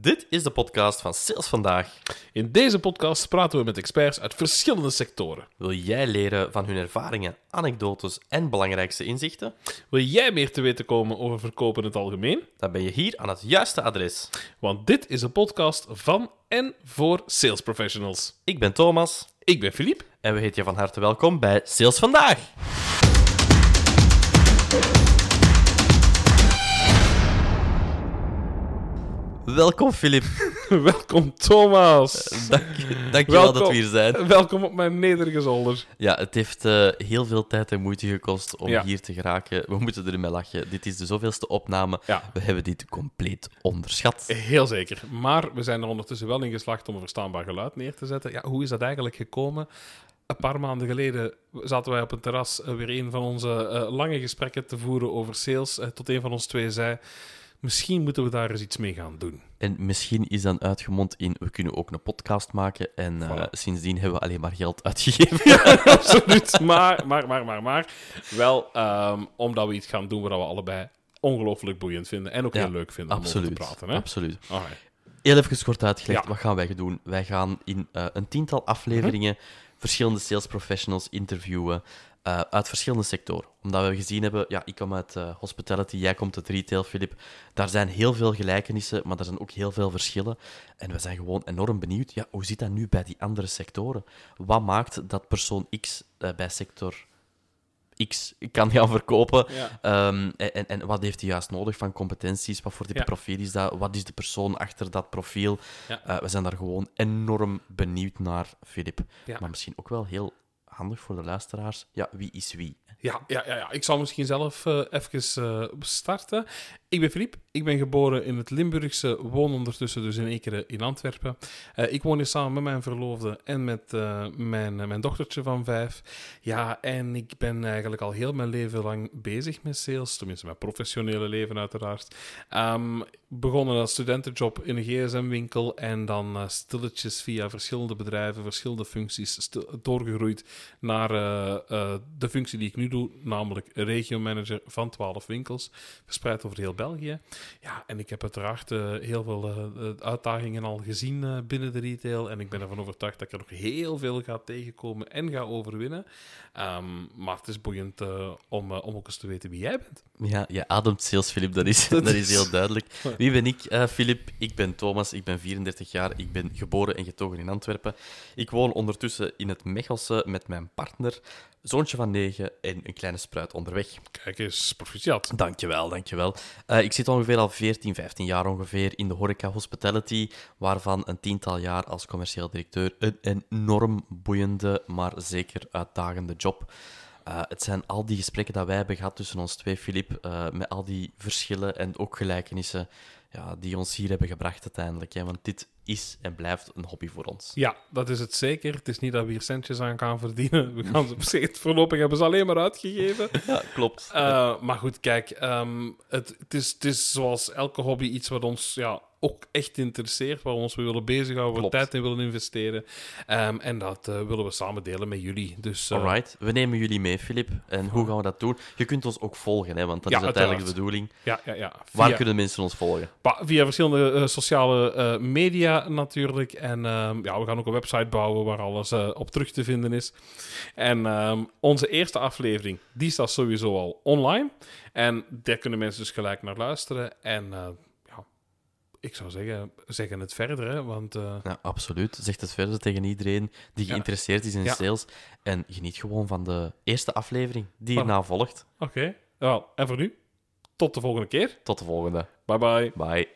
Dit is de podcast van Sales Vandaag. In deze podcast praten we met experts uit verschillende sectoren. Wil jij leren van hun ervaringen, anekdotes en belangrijkste inzichten? Wil jij meer te weten komen over verkopen in het algemeen? Dan ben je hier aan het juiste adres. Want dit is een podcast van en voor sales professionals. Ik ben Thomas Ik ben Filip. en we heten je van harte welkom bij Sales Vandaag. Welkom, Filip. Welkom Thomas. Dank, dankjewel dat Welkom. we hier zijn. Welkom op mijn nederige zolder. Ja, het heeft eh, heel veel tijd en moeite gekost om Ja. hier te geraken. We moeten ermee lachen. Dit is de zoveelste opname. Ja. We hebben dit compleet onderschat. Heel zeker. Maar we zijn er ondertussen wel in geslaagd om een verstaanbaar geluid neer te zetten. Ja, hoe is dat eigenlijk gekomen? Een paar maanden geleden zaten wij op een terras eh, weer een van onze eh, lange gesprekken te voeren over sales. Eh, tot een van ons twee zei: Misschien moeten we daar eens iets mee gaan doen. En misschien is dan uitgemond in, we kunnen ook een podcast maken. En eh, sindsdien hebben we alleen maar geld uitgegeven. Absoluut. Maar, maar, maar, maar, maar. Wel ehm, omdat we iets gaan doen waar we allebei ongelooflijk boeiend vinden. En ook Ja, heel leuk vinden om over te praten. Hè? Absoluut. Alright. Heel even kort uitgelegd, Ja. wat gaan wij doen? Wij gaan in eh, een tiental afleveringen Mhm. verschillende sales professionals interviewen eh, uit verschillende sectoren. Omdat we gezien hebben, ja, ik kom uit eh, hospitality, jij komt uit retail, Filip. Daar zijn heel veel gelijkenissen, maar er zijn ook heel veel verschillen. En we zijn gewoon enorm benieuwd, ja, hoe zit dat nu bij die andere sectoren? Wat maakt dat persoon X eh, bij sector X kan gaan verkopen? Ja. Ehm, en, en- wat heeft hij juist nodig van competenties? Wat voor type Ja. profiel is dat? Wat is de persoon achter dat profiel? Ja. We zijn daar gewoon enorm benieuwd naar, Filip. Maar misschien ook wel heel handig voor de luisteraars. Ja, wie is wie? Ja, ja, ja, ja, ik zal misschien zelf eh even eh, starten. Ik ben Filip, ik ben geboren in het Limburgse, woon ondertussen dus in Ekeren in Antwerpen. Eh, ik woon hier samen met mijn verloofde en met eh, mijn, eh, mijn dochtertje van vijf. Ja, en ik ben eigenlijk al heel mijn leven lang bezig met sales, tenminste mijn professionele leven uiteraard. Ehm, begonnen als studentenjob in een gsm-winkel en dan eh, stilletjes via verschillende bedrijven, verschillende functies, doorgegroeid naar eh, eh, de functie die ik nu doe, namelijk regiomanager van 12 winkels, verspreid over heel België. Ja, en ik heb uiteraard heel veel uitdagingen al gezien binnen de retail en ik ben ervan overtuigd dat ik er nog heel veel ga tegenkomen en ga overwinnen. Ehm, maar het is boeiend om, om ook eens te weten wie jij bent. Ja, je ademt sales, Filip, dat is, dat is heel duidelijk. Wie ben ik, eh Filip? Ik ben Thomas, ik ben 34 jaar, ik ben geboren en getogen in Antwerpen. Ik woon ondertussen in het Mechelse met mijn partner, zoontje van 9 en een kleine spruit onderweg. Kijk eens, proficiat. Dankjewel, dankjewel. Eh ik zit ongeveer al 14, 15 jaar ongeveer in de horeca hospitality, waarvan een tiental jaar als commercieel directeur. Een enorm boeiende, maar zeker uitdagende job. Eh, het zijn al die gesprekken dat wij hebben gehad tussen ons twee, Filip, eh, met al die verschillen en ook gelijkenissen ja, die ons hier hebben gebracht uiteindelijk. Hè? Want dit is en blijft een hobby voor ons. Ja, dat is het zeker. Het is niet dat we hier centjes aan gaan verdienen. We gaan ze op zich, voorlopig hebben ze alleen maar uitgegeven. Ja, klopt. Eh, maar goed, kijk, ehm, het, het, is, het is zoals elke hobby iets wat ons ja, ook echt interesseert, waar we ons mee willen bezighouden, waar we tijd in willen investeren. Ehm, en dat eh, willen we samen delen met jullie. Dus, eh, Alright, we nemen jullie mee, Filip. En hoe gaan we dat doen? Je kunt ons ook volgen, hè, want dat Ja, is uiteindelijk de bedoeling. Ja, ja, ja. Waar kunnen mensen ons volgen? Pa- Via verschillende eh, sociale media natuurlijk. En ehm, ja, we gaan ook een website bouwen waar alles op terug te vinden is. En ehm, onze eerste aflevering, die staat sowieso al online. En daar kunnen mensen dus gelijk naar luisteren. En ik zou zeggen, zeggen het verder. Hè, want, eh, absoluut. Zeg het verder tegen iedereen die geïnteresseerd is in sales. En geniet gewoon van de eerste aflevering die hierna volgt. Oké. Okay. En voor nu, tot de volgende keer. Tot de volgende. Bye bye. Bye.